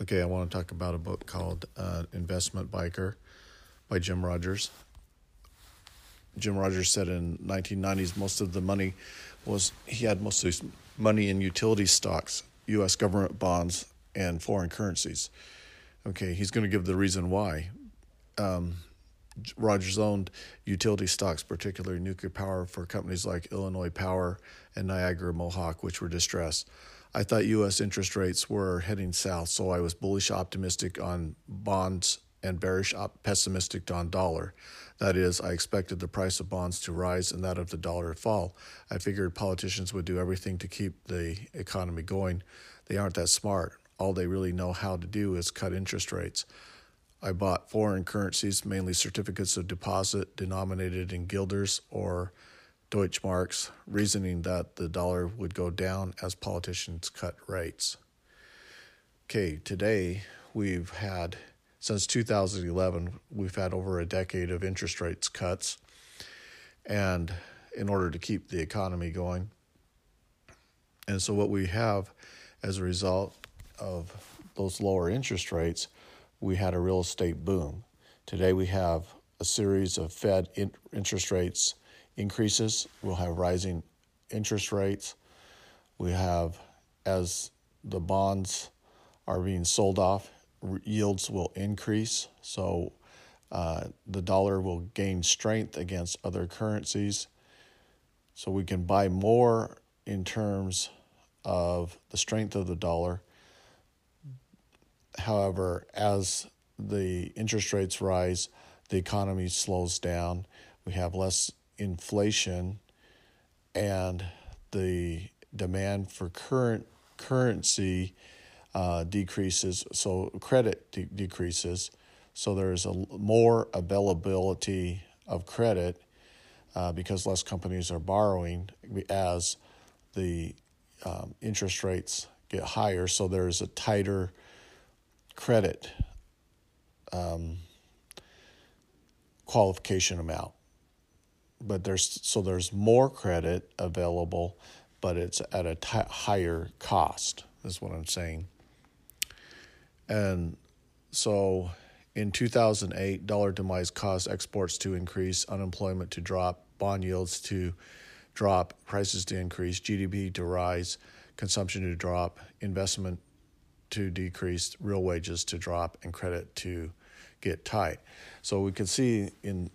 Okay, I want to talk about a book called uh, Investment Biker by Jim Rogers. Jim Rogers said in 1990s most of the money was he had most of his money in utility stocks, U.S. government bonds, and foreign currencies. Okay, he's going to give the reason why. Um, Rogers owned utility stocks, particularly nuclear power, for companies like Illinois Power and Niagara Mohawk, which were distressed. I thought U.S. interest rates were heading south, so I was bullish optimistic on bonds and bearish pessimistic on dollar. That is, I expected the price of bonds to rise and that of the dollar to fall. I figured politicians would do everything to keep the economy going. They aren't that smart. All they really know how to do is cut interest rates. I bought foreign currencies, mainly certificates of deposit denominated in guilders or Deutschmarks, reasoning that the dollar would go down as politicians cut rates. Okay, today we've had, since 2011, we've had over a decade of interest rates cuts. And in order to keep the economy going. And so, what we have as a result of those lower interest rates, we had a real estate boom. Today, we have a series of Fed interest rates increases. We'll have rising interest rates. We have, as the bonds are being sold off, yields will increase. So uh, the dollar will gain strength against other currencies. So we can buy more in terms of the strength of the dollar. However, as the interest rates rise, the economy slows down. We have less inflation and the demand for current currency uh, decreases, so credit de- decreases. So there's a more availability of credit uh, because less companies are borrowing as the um, interest rates get higher. So there's a tighter credit um, qualification amount but there's so there's more credit available, but it's at a t- higher cost. Is what I'm saying. And so, in 2008, dollar demise caused exports to increase, unemployment to drop, bond yields to drop, prices to increase, GDP to rise, consumption to drop, investment to decrease, real wages to drop, and credit to get tight. So we can see in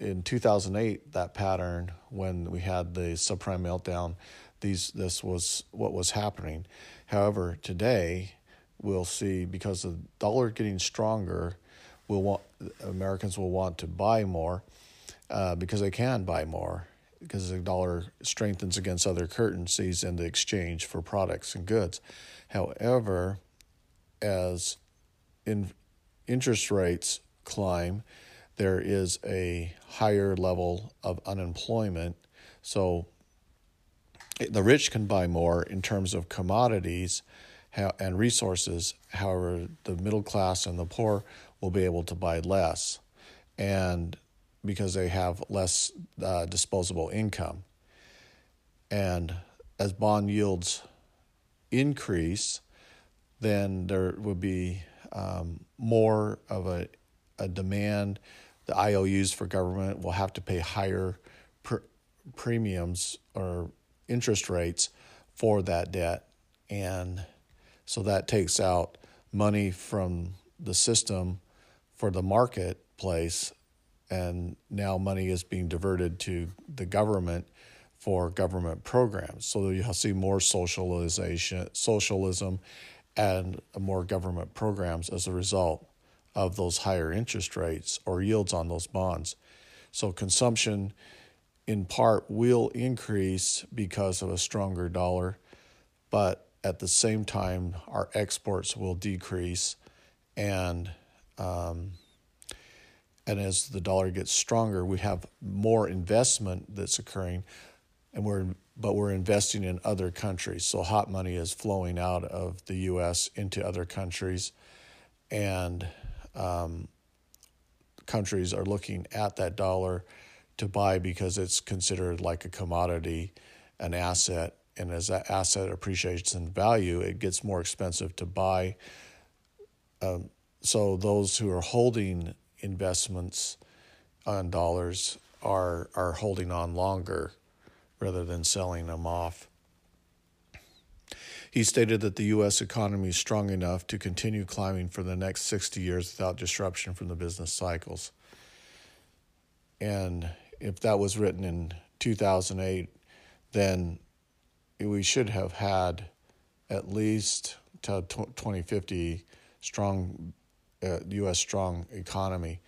in 2008, that pattern when we had the subprime meltdown, these this was what was happening. However, today we'll see because the dollar getting stronger, will want Americans will want to buy more uh, because they can buy more because the dollar strengthens against other currencies in the exchange for products and goods. However, as in interest rates climb, there is a higher level of unemployment. So the rich can buy more in terms of commodities and resources. However, the middle class and the poor will be able to buy less, and because they have less uh, disposable income. And as bond yields increase, then there would be um, more of a, a demand the IOUs for government will have to pay higher pr- premiums or interest rates for that debt. And so that takes out money from the system for the marketplace. And now money is being diverted to the government for government programs. So you'll see more socialization, socialism, and more government programs as a result of those higher interest rates or yields on those bonds. So consumption in part will increase because of a stronger dollar, but at the same time, our exports will decrease, and um, and as the dollar gets stronger, we have more investment that's occurring, and we're but we're investing in other countries. So hot money is flowing out of the U.S. into other countries, and um, countries are looking at that dollar to buy because it's considered like a commodity, an asset. And as that asset appreciates in value, it gets more expensive to buy um, so those who are holding investments on dollars are are holding on longer rather than selling them off. He stated that the U.S. economy is strong enough to continue climbing for the next 60 years without disruption from the business cycles. And if that was written in 2008, then we should have had at least to 2050 strong uh, U.S. strong economy.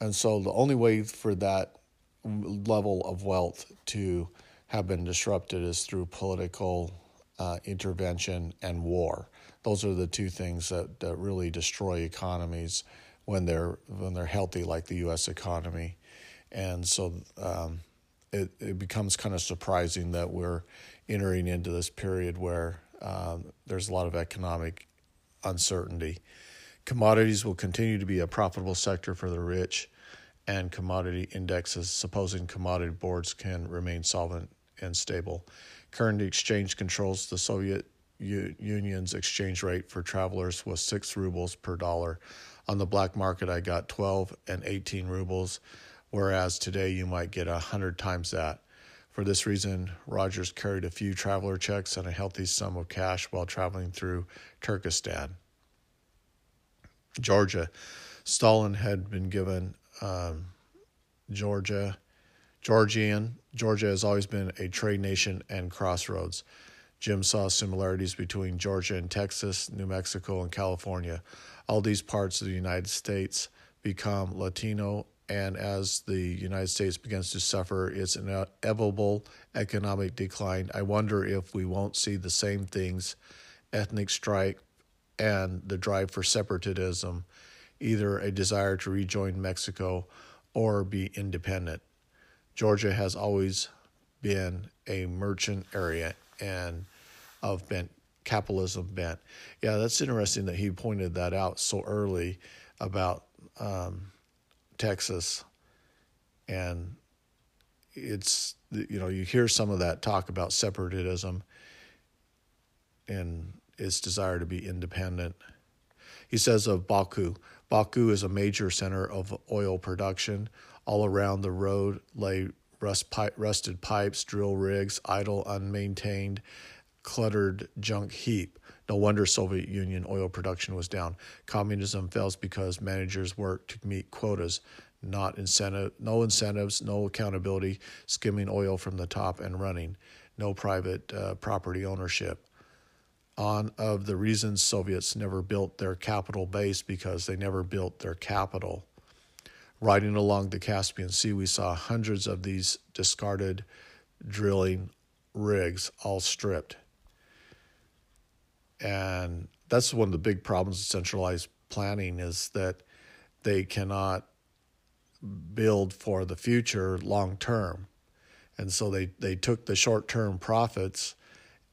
And so the only way for that level of wealth to have been disrupted is through political uh, intervention and war. Those are the two things that, that really destroy economies when they're when they're healthy, like the U.S. economy. And so um, it it becomes kind of surprising that we're entering into this period where um, there's a lot of economic uncertainty. Commodities will continue to be a profitable sector for the rich, and commodity indexes, supposing commodity boards can remain solvent and stable. Current exchange controls the Soviet Union's exchange rate for travelers was 6 rubles per dollar. On the black market, I got 12 and 18 rubles, whereas today you might get 100 times that. For this reason, Rogers carried a few traveler checks and a healthy sum of cash while traveling through Turkestan. Georgia. Stalin had been given um, Georgia Georgian. Georgia has always been a trade nation and crossroads. Jim saw similarities between Georgia and Texas, New Mexico, and California. All these parts of the United States become Latino, and as the United States begins to suffer its inevitable economic decline, I wonder if we won't see the same things ethnic strife and the drive for separatism, either a desire to rejoin Mexico or be independent. Georgia has always been a merchant area and of bent capitalism bent. Yeah, that's interesting that he pointed that out so early about um, Texas, and it's you know you hear some of that talk about separatism and its desire to be independent. He says of Baku, Baku is a major center of oil production. All around the road lay rust rusted pipes, drill rigs, idle, unmaintained, cluttered junk heap. No wonder Soviet Union oil production was down. Communism fails because managers work to meet quotas, not incentive, no incentives, no accountability, skimming oil from the top and running, no private uh, property ownership. On of the reasons Soviets never built their capital base because they never built their capital. Riding along the Caspian Sea, we saw hundreds of these discarded drilling rigs all stripped. And that's one of the big problems of centralized planning is that they cannot build for the future long term. And so they, they took the short term profits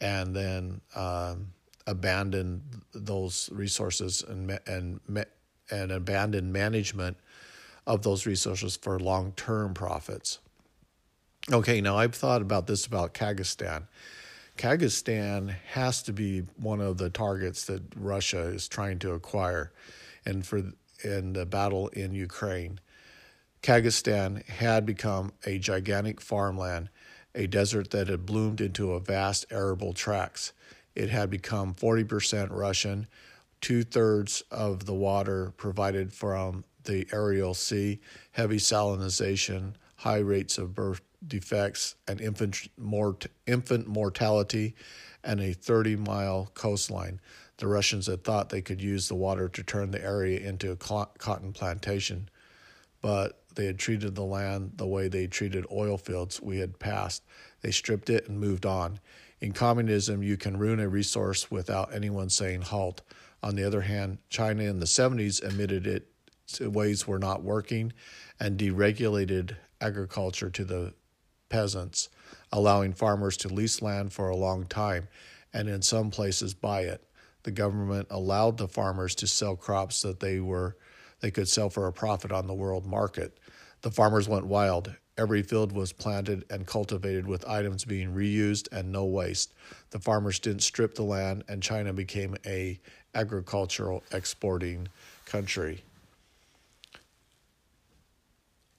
and then um, abandoned those resources and, and, and abandoned management of those resources for long term profits. Okay, now I've thought about this about Kyrgyzstan. Kyrgyzstan has to be one of the targets that Russia is trying to acquire, and for in the battle in Ukraine, Kyrgyzstan had become a gigantic farmland, a desert that had bloomed into a vast arable tracts. It had become 40% Russian, two thirds of the water provided from the Aral Sea, heavy salinization, high rates of birth defects, and infant, mort- infant mortality, and a 30 mile coastline. The Russians had thought they could use the water to turn the area into a cotton plantation, but they had treated the land the way they treated oil fields we had passed. They stripped it and moved on. In communism, you can ruin a resource without anyone saying halt. On the other hand, China in the 70s admitted it ways were not working and deregulated agriculture to the peasants, allowing farmers to lease land for a long time and in some places buy it. The government allowed the farmers to sell crops that they were they could sell for a profit on the world market. The farmers went wild. Every field was planted and cultivated with items being reused and no waste. The farmers didn't strip the land, and China became a agricultural exporting country.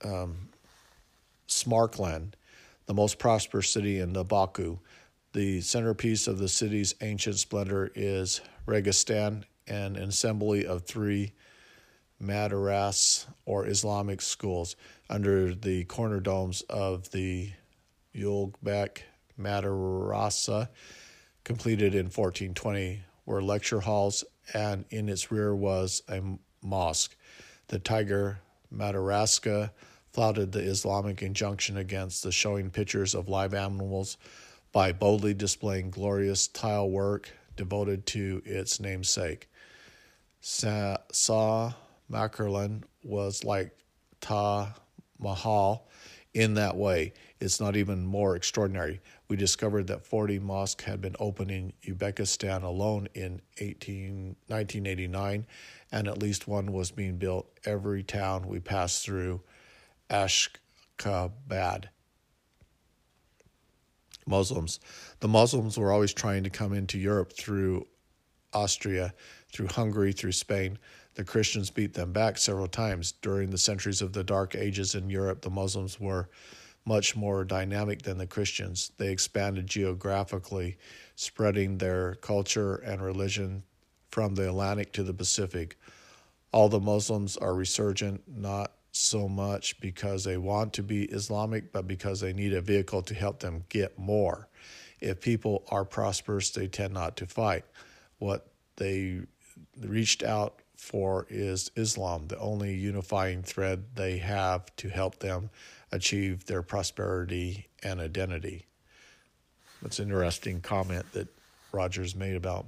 Um, Samarkand, the most prosperous city in Baku. The centerpiece of the city's ancient splendor is Registan, an assembly of three madrasas or Islamic schools under the corner domes of the Ulugh Madrasa, completed in 1420, were lecture halls, and in its rear was a mosque. The Tiger Madrasa flouted the Islamic injunction against the showing pictures of live animals by boldly displaying glorious tile work devoted to its namesake. Sa, Sa Makerlan was like Taj Mahal in that way. It's not even more extraordinary. We discovered that 40 mosques had been opened in Uzbekistan alone in 18, 1989, and at least one was being built every town we passed through Ashgabat. Muslims. The Muslims were always trying to come into Europe through Austria, through Hungary, through Spain. The Christians beat them back several times. During the centuries of the Dark Ages in Europe, the Muslims were much more dynamic than the Christians. They expanded geographically, spreading their culture and religion from the Atlantic to the Pacific. All the Muslims are resurgent, not so much because they want to be Islamic, but because they need a vehicle to help them get more. If people are prosperous, they tend not to fight. What they reached out for is Islam, the only unifying thread they have to help them achieve their prosperity and identity. That's an interesting comment that Rogers made about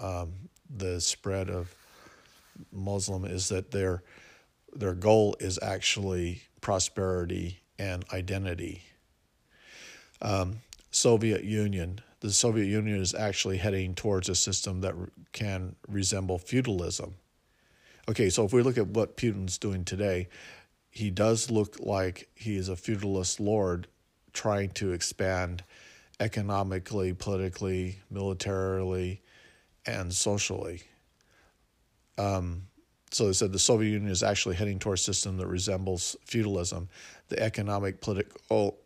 um, the spread of Muslim is that their their goal is actually prosperity and identity. Um, Soviet Union. The Soviet Union is actually heading towards a system that can resemble feudalism. Okay, so if we look at what Putin's doing today, he does look like he is a feudalist lord trying to expand economically, politically, militarily, and socially. Um, so they said the Soviet Union is actually heading towards a system that resembles feudalism. The economic, political,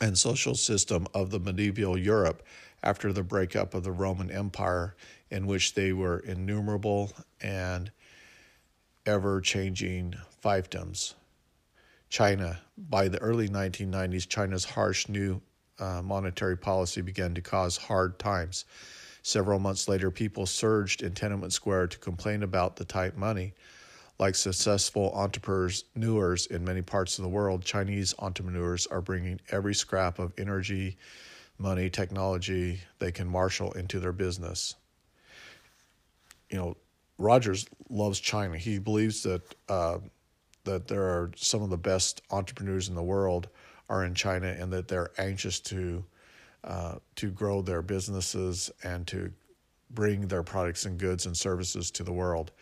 and social system of the medieval Europe after the breakup of the Roman Empire, in which they were innumerable and ever changing fiefdoms. China. By the early 1990s, China's harsh new uh, monetary policy began to cause hard times. Several months later, people surged in Tiananmen Square to complain about the tight money. Like successful entrepreneurs in many parts of the world, Chinese entrepreneurs are bringing every scrap of energy, money, technology they can marshal into their business. You know, Rogers loves China. He believes that uh, that there are some of the best entrepreneurs in the world are in China, and that they're anxious to uh, to grow their businesses and to bring their products and goods and services to the world.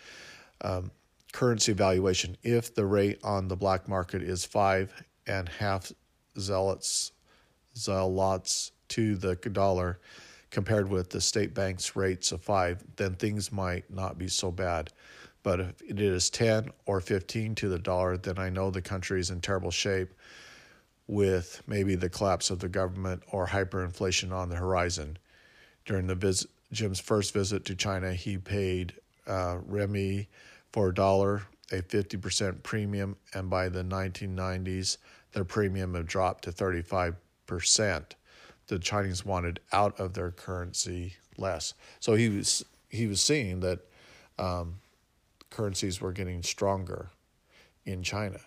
Um, currency valuation: if the rate on the black market is five and half zealots zealots to the dollar compared with the state bank's rates of five, then things might not be so bad. But if it is 10 or 15 to the dollar, then I know the country is in terrible shape with maybe the collapse of the government or hyperinflation on the horizon. During the visit, Jim's first visit to China, he paid uh, Remy for a dollar, a 50% premium, and by the 1990s, their premium had dropped to 35% the Chinese wanted out of their currency less. So he was he was seeing that um, currencies were getting stronger in China.